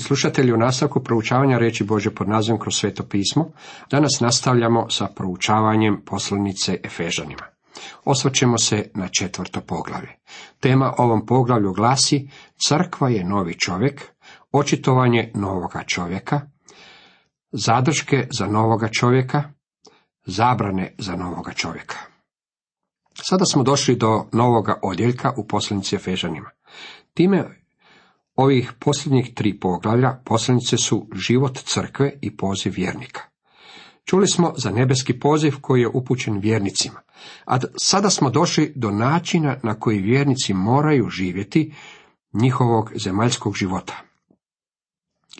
Slušatelji u nastavku proučavanja reći Bože pod nazivom kroz sveto pismo, danas nastavljamo sa proučavanjem poslanice Efežanima. Osvrćemo se na četvrto poglavlje. Tema ovom poglavlju glasi Crkva je novi čovjek, očitovanje novoga čovjeka, zadrške za novoga čovjeka, zabrane za novoga čovjeka. Sada smo došli do novoga odjeljka u poslanici Efežanima. Time ovih posljednjih tri poglavlja poslanice su život crkve i poziv vjernika. Čuli smo za nebeski poziv koji je upućen vjernicima, a sada smo došli do načina na koji vjernici moraju živjeti njihovog zemaljskog života.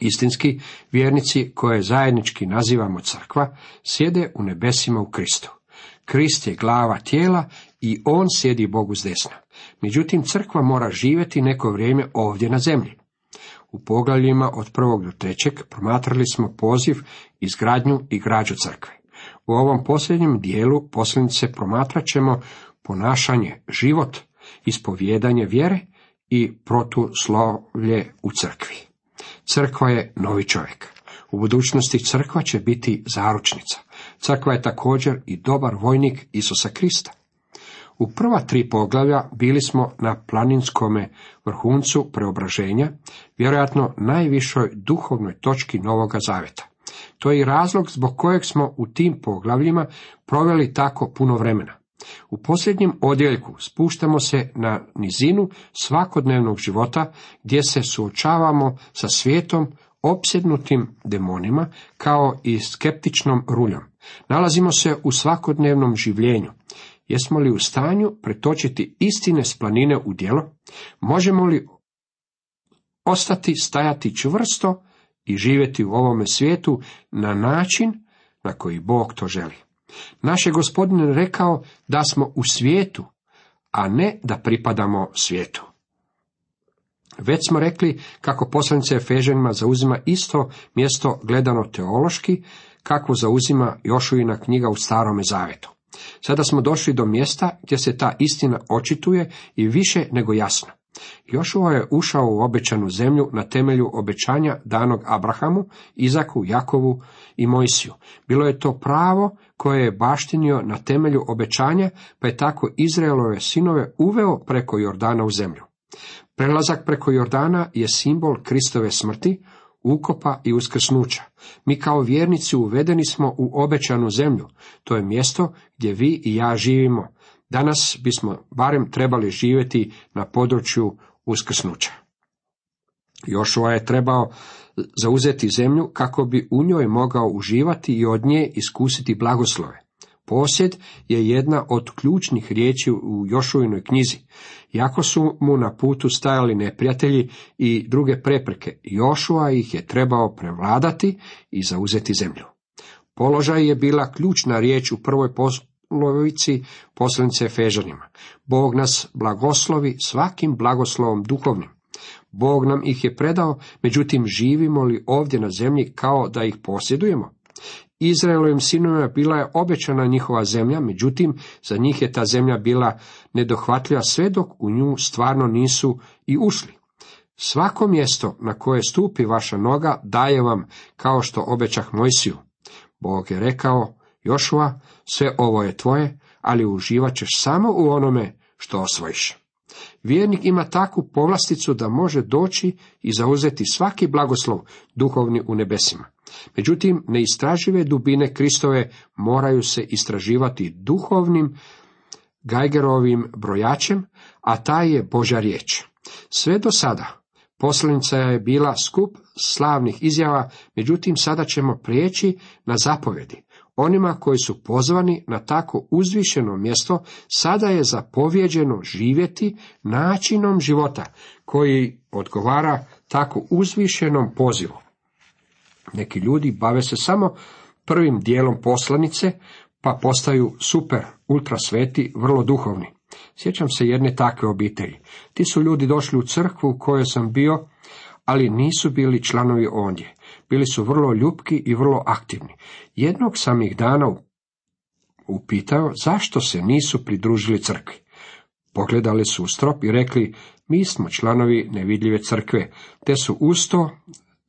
Istinski vjernici koje zajednički nazivamo crkva sjede u nebesima u Kristu. Krist je glava tijela i on sjedi Bogu s desna. Međutim, crkva mora živjeti neko vrijeme ovdje na zemlji. U poglavljima od prvog do trećeg promatrali smo poziv, izgradnju i građu crkve. U ovom posljednjem dijelu posljednice promatrat ćemo ponašanje, život, ispovjedanje vjere i protuslovlje u crkvi. Crkva je novi čovjek. U budućnosti crkva će biti zaručnica. Crkva je također i dobar vojnik Isusa Krista. U prva tri poglavlja bili smo na planinskome vrhuncu preobraženja, vjerojatno najvišoj duhovnoj točki Novoga Zaveta. To je i razlog zbog kojeg smo u tim poglavljima proveli tako puno vremena. U posljednjem odjeljku spuštamo se na nizinu svakodnevnog života gdje se suočavamo sa svijetom opsjednutim demonima kao i skeptičnom ruljom. Nalazimo se u svakodnevnom življenju. Jesmo li u stanju pretočiti istine s planine u djelo? Možemo li ostati stajati čvrsto i živjeti u ovome svijetu na način na koji Bog to želi? Naš je gospodin rekao da smo u svijetu, a ne da pripadamo svijetu. Već smo rekli kako poslanica Efežanima zauzima isto mjesto gledano teološki, kako zauzima Jošujina knjiga u starome zavetu. Sada smo došli do mjesta gdje se ta istina očituje i više nego jasno. Jošua je ušao u obećanu zemlju na temelju obećanja danog Abrahamu, Izaku, Jakovu i Mojsiju. Bilo je to pravo koje je baštinio na temelju obećanja, pa je tako Izraelove sinove uveo preko Jordana u zemlju. Prelazak preko Jordana je simbol Kristove smrti, ukopa i uskrsnuća. Mi kao vjernici uvedeni smo u obećanu zemlju. To je mjesto gdje vi i ja živimo. Danas bismo barem trebali živjeti na području uskrsnuća. Jošua je trebao zauzeti zemlju kako bi u njoj mogao uživati i od nje iskusiti blagoslove. Posjed je jedna od ključnih riječi u Jošuinoj knjizi. Jako su mu na putu stajali neprijatelji i druge prepreke, Jošua ih je trebao prevladati i zauzeti zemlju. Položaj je bila ključna riječ u prvoj polovici poslanice Fežanima. Bog nas blagoslovi svakim blagoslovom duhovnim. Bog nam ih je predao, međutim živimo li ovdje na zemlji kao da ih posjedujemo? Izraelovim sinovima bila je obećana njihova zemlja, međutim za njih je ta zemlja bila nedohvatljiva sve dok u nju stvarno nisu i ušli. Svako mjesto na koje stupi vaša noga daje vam kao što obećah Mojsiju. Bog je rekao, Jošua, sve ovo je tvoje, ali uživat ćeš samo u onome što osvojiš. Vjernik ima takvu povlasticu da može doći i zauzeti svaki blagoslov duhovni u nebesima. Međutim, neistražive dubine Kristove moraju se istraživati duhovnim Gajgerovim brojačem, a taj je Božja riječ. Sve do sada poslanica je bila skup slavnih izjava, međutim sada ćemo prijeći na zapovedi. Onima koji su pozvani na tako uzvišeno mjesto, sada je zapovjeđeno živjeti načinom života koji odgovara tako uzvišenom pozivu. Neki ljudi bave se samo prvim dijelom poslanice, pa postaju super, ultra sveti, vrlo duhovni. Sjećam se jedne takve obitelji. Ti su ljudi došli u crkvu u kojoj sam bio, ali nisu bili članovi ondje. Bili su vrlo ljubki i vrlo aktivni. Jednog sam ih dana upitao zašto se nisu pridružili crkvi. Pogledali su u strop i rekli, Mi smo članovi nevidljive crkve, te su usto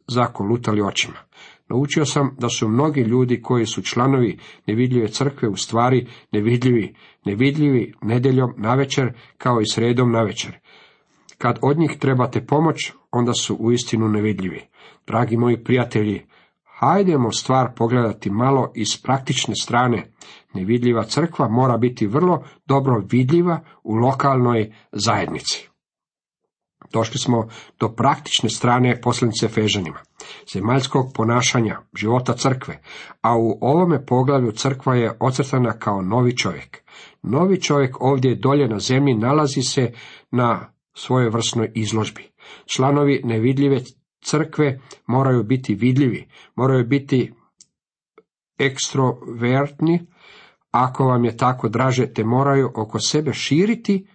zakolutali očima. Naučio sam da su mnogi ljudi koji su članovi nevidljive crkve u stvari nevidljivi, nevidljivi nedjeljom navečer kao i sredom navečer. Kad od njih trebate pomoć, onda su uistinu nevidljivi. Dragi moji prijatelji, hajdemo stvar pogledati malo iz praktične strane. Nevidljiva crkva mora biti vrlo dobro vidljiva u lokalnoj zajednici. Došli smo do praktične strane poslanice Fežanima, zemaljskog ponašanja, života crkve, a u ovome poglavlju crkva je ocrtana kao novi čovjek. Novi čovjek ovdje dolje na zemlji nalazi se na svojoj vrsnoj izložbi. Članovi nevidljive crkve moraju biti vidljivi, moraju biti ekstrovertni, ako vam je tako draže, te moraju oko sebe širiti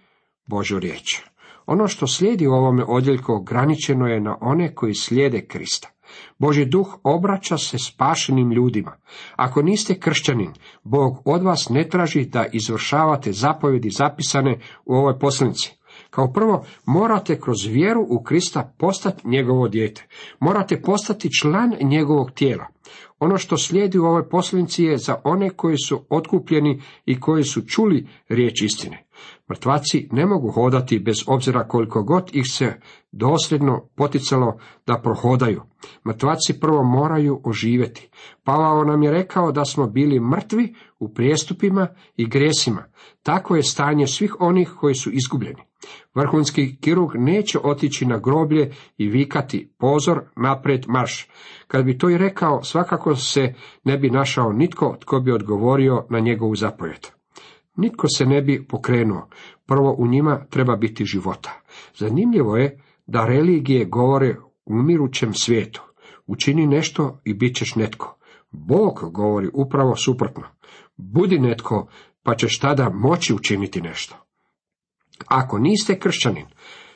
Božu riječ. Ono što slijedi u ovome odjeljku ograničeno je na one koji slijede Krista. Boži duh obraća se spašenim ljudima. Ako niste kršćanin, Bog od vas ne traži da izvršavate zapovjedi zapisane u ovoj poslanici. Kao prvo, morate kroz vjeru u Krista postati njegovo dijete. Morate postati član njegovog tijela. Ono što slijedi u ovoj poslanici je za one koji su otkupljeni i koji su čuli riječ istine. Mrtvaci ne mogu hodati bez obzira koliko god ih se dosljedno poticalo da prohodaju. Mrtvaci prvo moraju oživjeti. Pavao nam je rekao da smo bili mrtvi u prijestupima i gresima. Tako je stanje svih onih koji su izgubljeni. Vrhunski kirurg neće otići na groblje i vikati pozor, napred, marš. Kad bi to i rekao, svakako se ne bi našao nitko tko bi odgovorio na njegovu zapovjed. Nitko se ne bi pokrenuo. Prvo u njima treba biti života. Zanimljivo je da religije govore umirućem svijetu. Učini nešto i bit ćeš netko. Bog govori upravo suprotno. Budi netko, pa ćeš tada moći učiniti nešto. Ako niste kršćanin,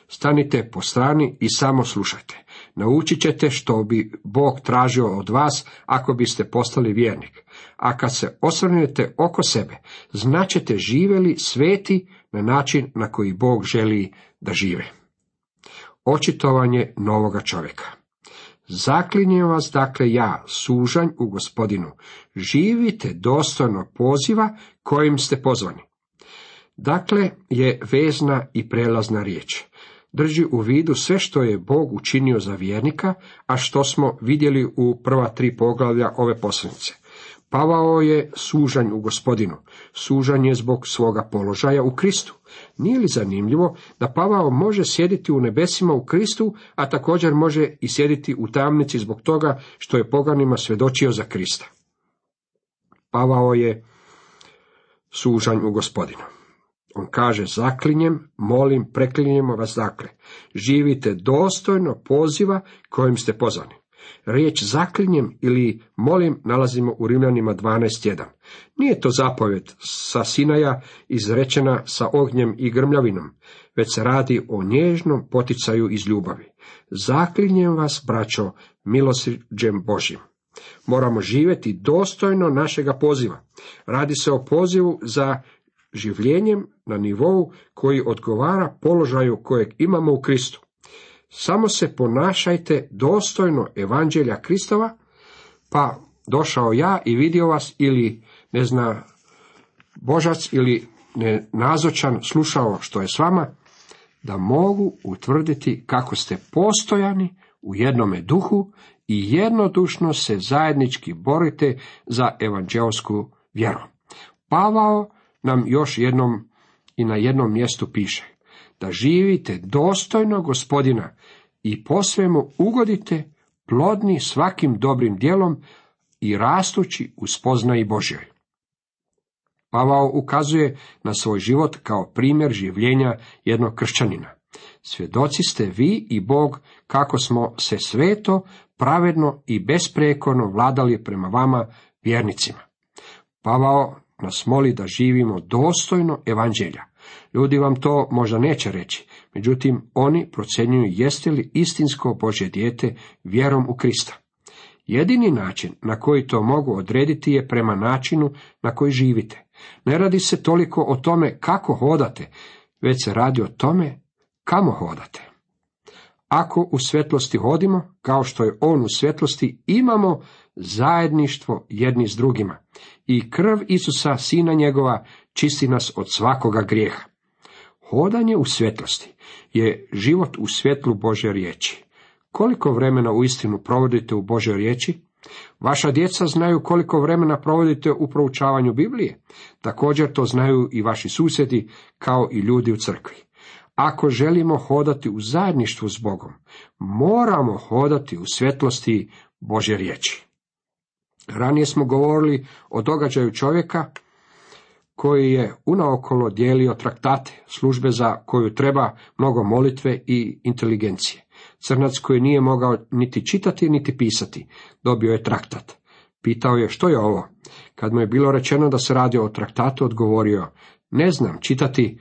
stanite po strani i samo slušajte. Naučit ćete što bi Bog tražio od vas ako biste postali vjernik. A kad se osvrnete oko sebe, značete živjeli sveti na način na koji Bog želi da žive. Očitovanje novoga čovjeka. Zaklinjem vas dakle ja, sužanj u gospodinu, živite dostojno poziva kojim ste pozvani. Dakle je vezna i prelazna riječ. Drži u vidu sve što je Bog učinio za vjernika, a što smo vidjeli u prva tri poglavlja ove poslanice. Pavao je sužanj u gospodinu, sužanj je zbog svoga položaja u Kristu. Nije li zanimljivo da Pavao može sjediti u nebesima u Kristu, a također može i sjediti u tamnici zbog toga što je poganima svjedočio za Krista. Pavao je sužanj u gospodinu. On kaže, zaklinjem, molim, preklinjemo vas dakle. Živite dostojno poziva kojim ste pozvani. Riječ zaklinjem ili molim nalazimo u Rimljanima 12.1. Nije to zapovjed sa Sinaja izrečena sa ognjem i grmljavinom, već se radi o nježnom poticaju iz ljubavi. Zaklinjem vas, braćo, milosrđem Božjim. Moramo živjeti dostojno našega poziva. Radi se o pozivu za življenjem na nivou koji odgovara položaju kojeg imamo u Kristu. Samo se ponašajte dostojno evanđelja Kristova, pa došao ja i vidio vas ili ne zna božac ili nenazočan slušao što je s vama, da mogu utvrditi kako ste postojani u jednome duhu i jednodušno se zajednički borite za evanđelsku vjeru. Pavao nam još jednom i na jednom mjestu piše da živite dostojno gospodina i po svemu ugodite plodni svakim dobrim djelom i rastući u spoznaji Božjoj. Pavao ukazuje na svoj život kao primjer življenja jednog kršćanina. Svjedoci ste vi i Bog kako smo se sveto, pravedno i besprekorno vladali prema vama vjernicima. Pavao nas moli da živimo dostojno evanđelja. Ljudi vam to možda neće reći, međutim oni procjenjuju jeste li istinsko Božje dijete vjerom u Krista. Jedini način na koji to mogu odrediti je prema načinu na koji živite. Ne radi se toliko o tome kako hodate, već se radi o tome Kamo hodate? Ako u svjetlosti hodimo, kao što je on u svjetlosti, imamo zajedništvo jedni s drugima. I krv Isusa, sina njegova, čisti nas od svakoga grijeha. Hodanje u svjetlosti je život u svjetlu Bože riječi. Koliko vremena u istinu provodite u Božoj riječi? Vaša djeca znaju koliko vremena provodite u proučavanju Biblije. Također to znaju i vaši susjedi, kao i ljudi u crkvi. Ako želimo hodati u zajedništvu s Bogom, moramo hodati u svjetlosti Božje riječi. Ranije smo govorili o događaju čovjeka koji je unaokolo dijelio traktate, službe za koju treba mnogo molitve i inteligencije. Crnac koji nije mogao niti čitati, niti pisati, dobio je traktat. Pitao je što je ovo? Kad mu je bilo rečeno da se radi o traktatu, odgovorio, ne znam čitati,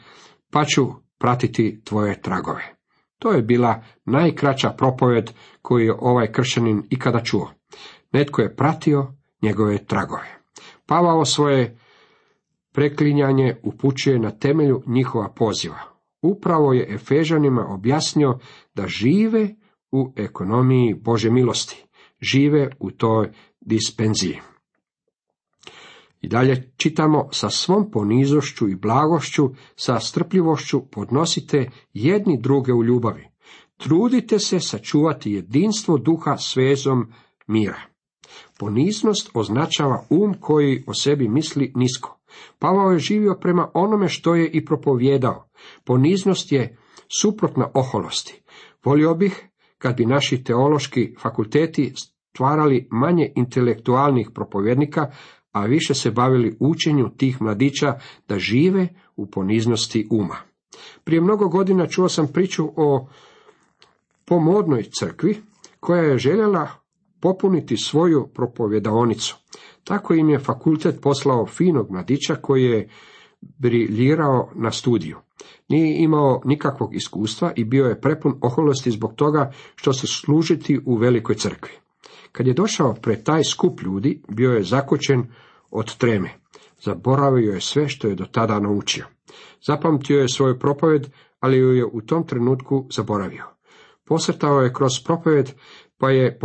pa ću pratiti tvoje tragove. To je bila najkraća propoved koju je ovaj kršćanin ikada čuo. Netko je pratio njegove tragove. Pavao svoje preklinjanje upućuje na temelju njihova poziva. Upravo je Efežanima objasnio da žive u ekonomiji Bože milosti, žive u toj dispenziji. I dalje čitamo, sa svom ponizošću i blagošću, sa strpljivošću podnosite jedni druge u ljubavi. Trudite se sačuvati jedinstvo duha svezom mira. Poniznost označava um koji o sebi misli nisko. Pavao je živio prema onome što je i propovjedao. Poniznost je suprotna oholosti. Volio bih kad bi naši teološki fakulteti stvarali manje intelektualnih propovjednika, a više se bavili učenju tih mladića da žive u poniznosti uma. Prije mnogo godina čuo sam priču o pomodnoj crkvi koja je željela popuniti svoju propovjedaonicu. Tako im je fakultet poslao finog mladića koji je briljirao na studiju. Nije imao nikakvog iskustva i bio je prepun oholosti zbog toga što se služiti u velikoj crkvi. Kad je došao pred taj skup ljudi, bio je zakočen od treme. Zaboravio je sve što je do tada naučio. Zapamtio je svoju propoved, ali ju je u tom trenutku zaboravio. Posrtao je kroz propoved, pa je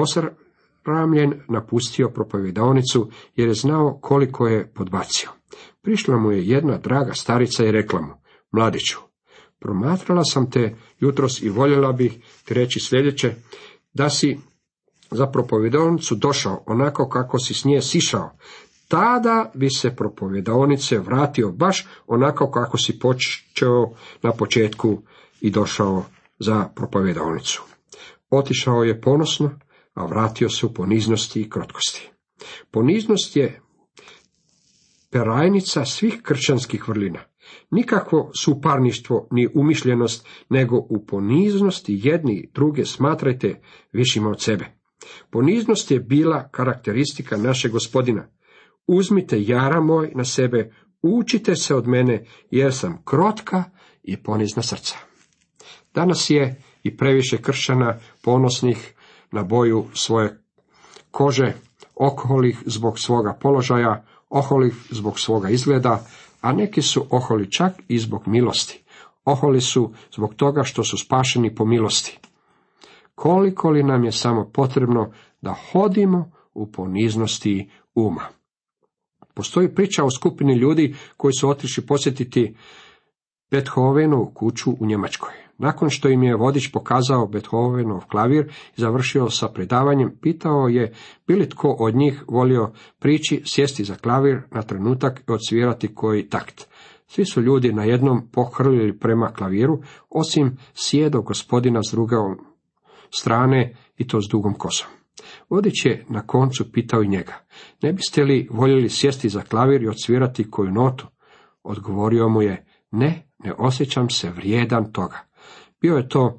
posramljen napustio propovjedaonicu, jer je znao koliko je podbacio. Prišla mu je jedna draga starica i rekla mu, mladiću, promatrala sam te jutros i voljela bih ti reći sljedeće, da si za propovjedaonicu došao onako kako si s nje sišao, tada bi se propovjedaonice vratio baš onako kako si počeo na početku i došao za propovjedaonicu. Otišao je ponosno, a vratio se u poniznosti i krotkosti. Poniznost je perajnica svih kršćanskih vrlina. Nikakvo suparništvo ni umišljenost, nego u poniznosti jedni druge smatrajte višima od sebe. Poniznost je bila karakteristika našeg gospodina. Uzmite jara moj na sebe, učite se od mene, jer sam krotka i ponizna srca. Danas je i previše kršćana ponosnih na boju svoje kože, okolih zbog svoga položaja, oholih zbog svoga izgleda, a neki su oholi čak i zbog milosti. Oholi su zbog toga što su spašeni po milosti. Koliko li nam je samo potrebno da hodimo u poniznosti uma. Postoji priča o skupini ljudi koji su otišli posjetiti Bethovenu kuću u Njemačkoj. Nakon što im je vodič pokazao Beethovenov klavir i završio sa predavanjem, pitao je bi li tko od njih volio prići, sjesti za klavir na trenutak i odsvirati koji takt. Svi su ljudi na jednom pohrlili prema klaviru, osim sjedo gospodina s druge strane i to s dugom kosom. Vodič je na koncu pitao i njega, ne biste li voljeli sjesti za klavir i odsvirati koju notu? Odgovorio mu je, ne, ne osjećam se vrijedan toga. Bio je to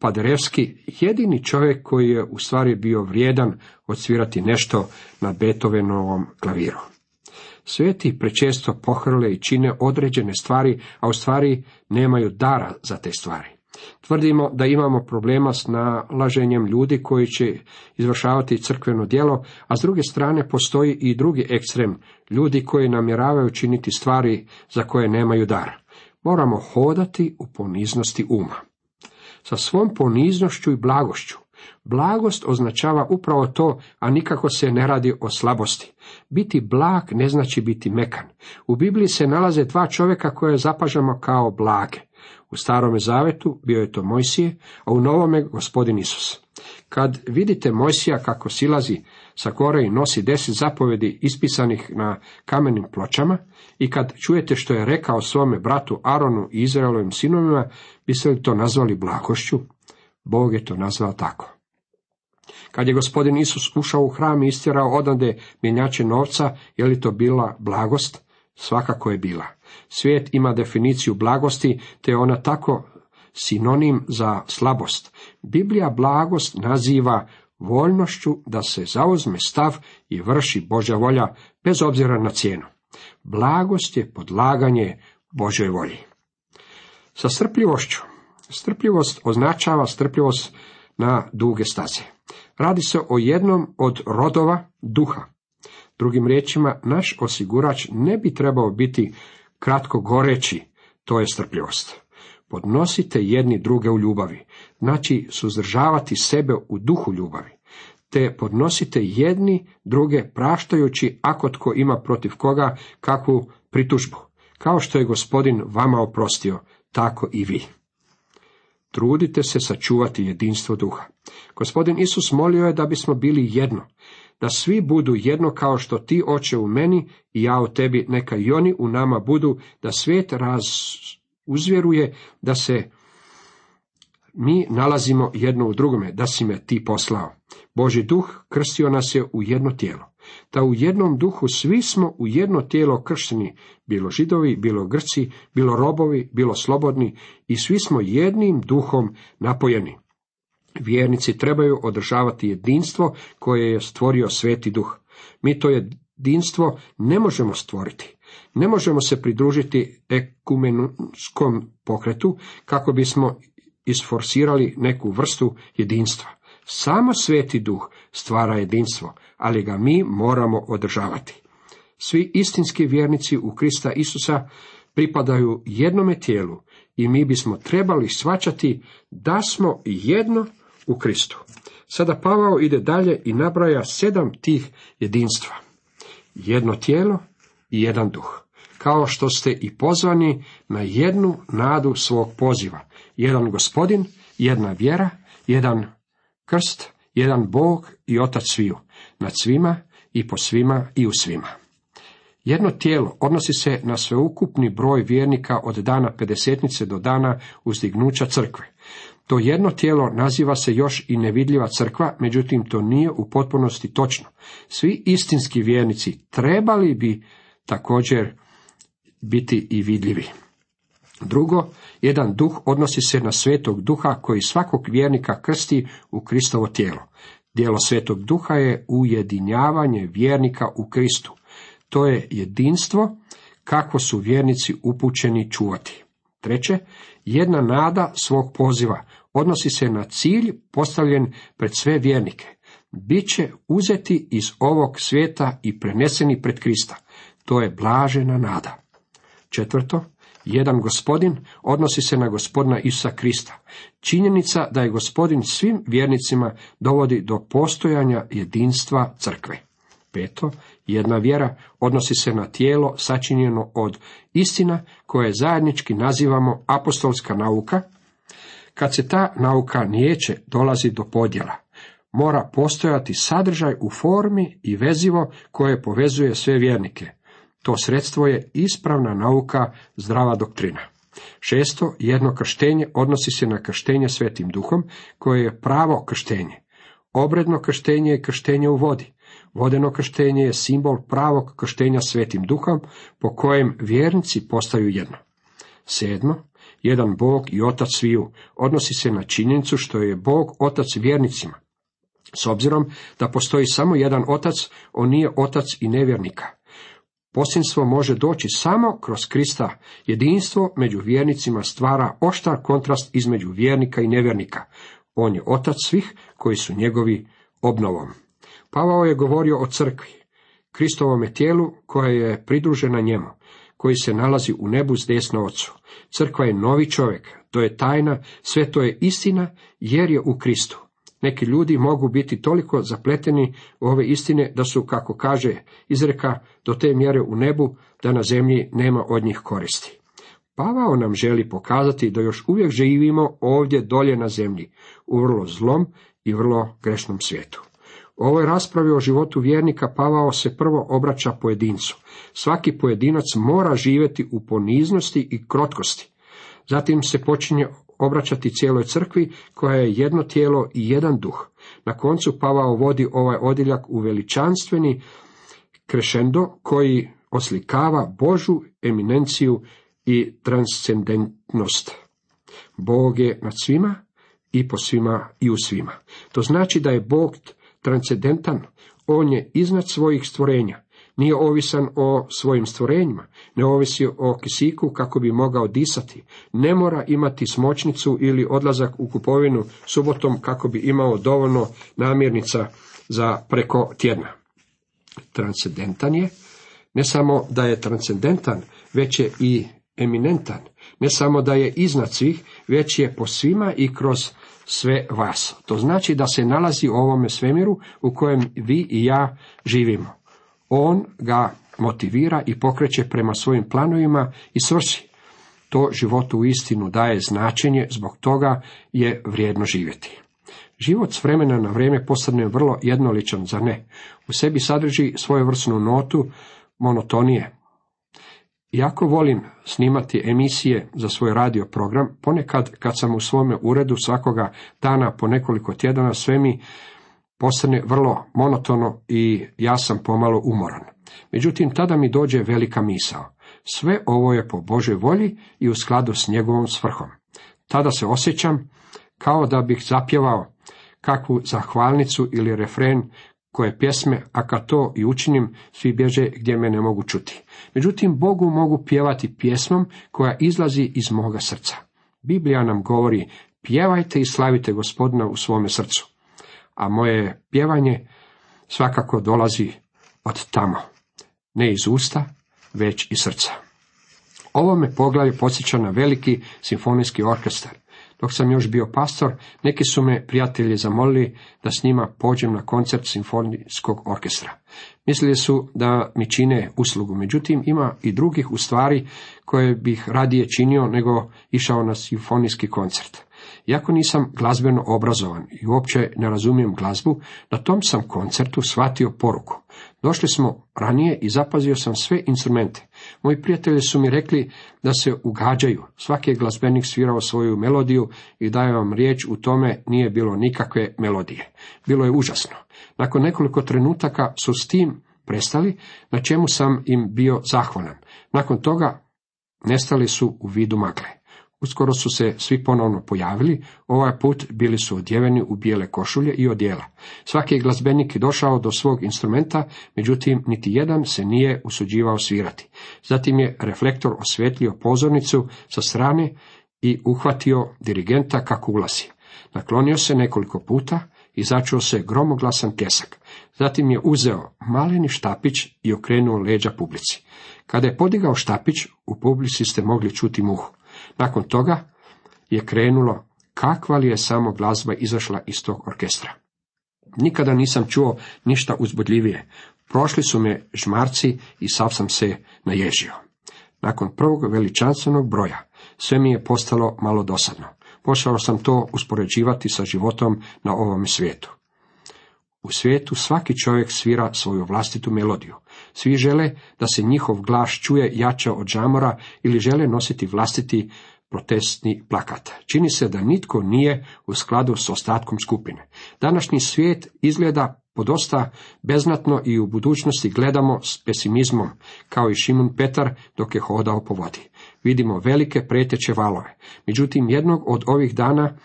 Paderevski jedini čovjek koji je u stvari bio vrijedan odsvirati nešto na Beethovenovom klaviru. Sveti prečesto pohrle i čine određene stvari, a u stvari nemaju dara za te stvari. Tvrdimo da imamo problema s nalaženjem ljudi koji će izvršavati crkveno djelo, a s druge strane postoji i drugi ekstrem, ljudi koji namjeravaju činiti stvari za koje nemaju dara. Moramo hodati u poniznosti uma. Sa svom poniznošću i blagošću. Blagost označava upravo to, a nikako se ne radi o slabosti. Biti blag ne znači biti mekan. U Bibliji se nalaze dva čovjeka koje zapažamo kao blage. U starome zavetu bio je to Mojsije, a u novome gospodin Isus. Kad vidite Mojsija kako silazi sa i nosi deset zapovedi ispisanih na kamenim pločama i kad čujete što je rekao svome bratu Aronu i Izraelovim sinovima, biste li to nazvali blagošću? Bog je to nazvao tako. Kad je gospodin Isus ušao u hram i istjerao odande mjenjače novca, je li to bila blagost? Svakako je bila. Svijet ima definiciju blagosti, te je ona tako sinonim za slabost. Biblija blagost naziva voljnošću da se zauzme stav i vrši Božja volja bez obzira na cijenu. Blagost je podlaganje Božoj volji. Sa strpljivošću. Strpljivost označava strpljivost na duge staze. Radi se o jednom od rodova duha. Drugim riječima, naš osigurač ne bi trebao biti kratko goreći, to je strpljivost. Podnosite jedni druge u ljubavi, znači suzdržavati sebe u duhu ljubavi, te podnosite jedni druge praštajući ako tko ima protiv koga kakvu pritužbu. Kao što je gospodin vama oprostio, tako i vi. Trudite se sačuvati jedinstvo duha. Gospodin Isus molio je da bismo bili jedno, da svi budu jedno kao što ti oče u meni i ja u tebi, neka i oni u nama budu, da svijet raz uzvjeruje da se mi nalazimo jedno u drugome, da si me ti poslao. Boži duh krstio nas je u jedno tijelo. Da u jednom duhu svi smo u jedno tijelo kršteni, bilo židovi, bilo grci, bilo robovi, bilo slobodni, i svi smo jednim duhom napojeni. Vjernici trebaju održavati jedinstvo koje je stvorio sveti duh. Mi to jedinstvo ne možemo stvoriti. Ne možemo se pridružiti ekumenskom pokretu kako bismo isforsirali neku vrstu jedinstva. Samo sveti duh stvara jedinstvo, ali ga mi moramo održavati. Svi istinski vjernici u Krista Isusa pripadaju jednome tijelu i mi bismo trebali svačati da smo jedno u Kristu. Sada Pavao ide dalje i nabraja sedam tih jedinstva. Jedno tijelo i jedan duh. Kao što ste i pozvani na jednu nadu svog poziva. Jedan gospodin, jedna vjera, jedan krst, jedan Bog i Otac sviju, nad svima i po svima i u svima. Jedno tijelo odnosi se na sveukupni broj vjernika od dana pedesetnice do dana uzdignuća crkve. To jedno tijelo naziva se još i nevidljiva crkva, međutim to nije u potpunosti točno. Svi istinski vjernici trebali bi također biti i vidljivi. Drugo, jedan duh odnosi se na svetog duha koji svakog vjernika krsti u Kristovo tijelo. Dijelo svetog duha je ujedinjavanje vjernika u Kristu. To je jedinstvo kako su vjernici upućeni čuvati. Treće, jedna nada svog poziva odnosi se na cilj postavljen pred sve vjernike. Biće uzeti iz ovog svijeta i preneseni pred Krista. To je blažena nada. Četvrto, jedan gospodin odnosi se na gospodina Isusa Krista. Činjenica da je gospodin svim vjernicima dovodi do postojanja jedinstva crkve. Peto, jedna vjera odnosi se na tijelo sačinjeno od istina koje zajednički nazivamo apostolska nauka. Kad se ta nauka nijeće, dolazi do podjela. Mora postojati sadržaj u formi i vezivo koje povezuje sve vjernike. To sredstvo je ispravna nauka, zdrava doktrina. Šesto, jedno krštenje odnosi se na krštenje svetim duhom, koje je pravo krštenje. Obredno krštenje je krštenje u vodi. Vodeno krštenje je simbol pravog krštenja svetim duhom, po kojem vjernici postaju jedno. Sedmo, jedan Bog i Otac sviju odnosi se na činjenicu što je Bog Otac vjernicima. S obzirom da postoji samo jedan Otac, on nije Otac i nevjernika. Posinstvo može doći samo kroz Krista. Jedinstvo među vjernicima stvara oštar kontrast između vjernika i nevjernika. On je otac svih koji su njegovi obnovom. Pavao je govorio o crkvi, Kristovome tijelu koje je pridružena njemu. koji se nalazi u nebu s desno ocu. Crkva je novi čovjek, to je tajna, sve to je istina, jer je u Kristu. Neki ljudi mogu biti toliko zapleteni u ove istine da su, kako kaže izreka, do te mjere u nebu da na zemlji nema od njih koristi. Pavao nam želi pokazati da još uvijek živimo ovdje dolje na zemlji, u vrlo zlom i vrlo grešnom svijetu. U ovoj raspravi o životu vjernika Pavao se prvo obraća pojedincu. Svaki pojedinac mora živjeti u poniznosti i krotkosti. Zatim se počinje obraćati cijeloj crkvi koja je jedno tijelo i jedan duh. Na koncu Pavao vodi ovaj odjeljak u veličanstveni krešendo koji oslikava Božu eminenciju i transcendentnost. Bog je nad svima i po svima i u svima. To znači da je Bog transcendentan, on je iznad svojih stvorenja, nije ovisan o svojim stvorenjima, ne ovisi o kisiku kako bi mogao disati, ne mora imati smočnicu ili odlazak u kupovinu subotom kako bi imao dovoljno namirnica za preko tjedna. Transcendentan je, ne samo da je transcendentan, već je i eminentan, ne samo da je iznad svih, već je po svima i kroz sve vas. To znači da se nalazi u ovome svemiru u kojem vi i ja živimo. On ga motivira i pokreće prema svojim planovima i svrsi. To životu u istinu daje značenje, zbog toga je vrijedno živjeti. Život s vremena na vrijeme postane vrlo jednoličan, za ne? U sebi sadrži svojevrsnu notu monotonije. Iako volim snimati emisije za svoj radio program, ponekad kad sam u svome uredu svakoga dana po nekoliko tjedana sve mi postane vrlo monotono i ja sam pomalo umoran. Međutim, tada mi dođe velika misao. Sve ovo je po Božoj volji i u skladu s njegovom svrhom. Tada se osjećam kao da bih zapjevao kakvu zahvalnicu ili refren koje pjesme, a kad to i učinim, svi bježe gdje me ne mogu čuti. Međutim, Bogu mogu pjevati pjesmom koja izlazi iz moga srca. Biblija nam govori, pjevajte i slavite gospodina u svome srcu a moje pjevanje svakako dolazi od tamo, ne iz usta, već iz srca. Ovo me poglavlje podsjeća na veliki simfonijski orkestar. Dok sam još bio pastor, neki su me prijatelji zamolili da s njima pođem na koncert simfonijskog orkestra. Mislili su da mi čine uslugu, međutim ima i drugih u stvari koje bih radije činio nego išao na simfonijski koncert. Iako nisam glazbeno obrazovan i uopće ne razumijem glazbu, na tom sam koncertu shvatio poruku. Došli smo ranije i zapazio sam sve instrumente. Moji prijatelji su mi rekli da se ugađaju. Svaki je glazbenik svirao svoju melodiju i daje vam riječ u tome nije bilo nikakve melodije. Bilo je užasno. Nakon nekoliko trenutaka su s tim prestali, na čemu sam im bio zahvalan. Nakon toga nestali su u vidu magle. Uskoro su se svi ponovno pojavili, ovaj put bili su odjeveni u bijele košulje i odjela. Svaki je došao do svog instrumenta, međutim niti jedan se nije usuđivao svirati. Zatim je reflektor osvjetlio pozornicu sa strane i uhvatio dirigenta kako ulazi. Naklonio se nekoliko puta i začuo se gromoglasan pljesak. Zatim je uzeo maleni štapić i okrenuo leđa publici. Kada je podigao štapić, u publici ste mogli čuti muhu. Nakon toga je krenulo kakva li je samo glazba izašla iz tog orkestra. Nikada nisam čuo ništa uzbudljivije. Prošli su me žmarci i sav sam se naježio. Nakon prvog veličanstvenog broja sve mi je postalo malo dosadno. Počeo sam to uspoređivati sa životom na ovom svijetu. U svijetu svaki čovjek svira svoju vlastitu melodiju. Svi žele da se njihov glas čuje jače od žamora ili žele nositi vlastiti protestni plakat. Čini se da nitko nije u skladu s ostatkom skupine. Današnji svijet izgleda podosta beznatno i u budućnosti gledamo s pesimizmom, kao i Šimun Petar dok je hodao po vodi. Vidimo velike preteće valove. Međutim, jednog od ovih dana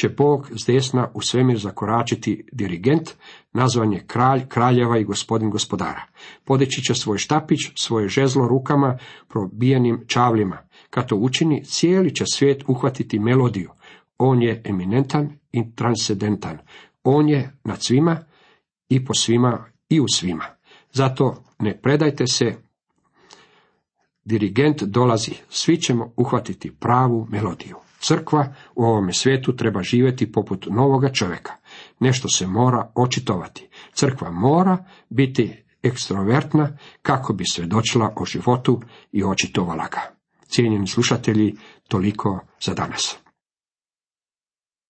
će Bog s desna u svemir zakoračiti dirigent, nazvan je kralj, kraljeva i gospodin gospodara. Podeći će svoj štapić, svoje žezlo rukama, probijenim čavljima. Kad to učini, cijeli će svijet uhvatiti melodiju. On je eminentan i transcendentan. On je nad svima i po svima i u svima. Zato ne predajte se dirigent dolazi, svi ćemo uhvatiti pravu melodiju. Crkva u ovome svijetu treba živjeti poput novoga čovjeka. Nešto se mora očitovati. Crkva mora biti ekstrovertna kako bi svjedočila o životu i očitovala ga. Cijenjeni slušatelji, toliko za danas.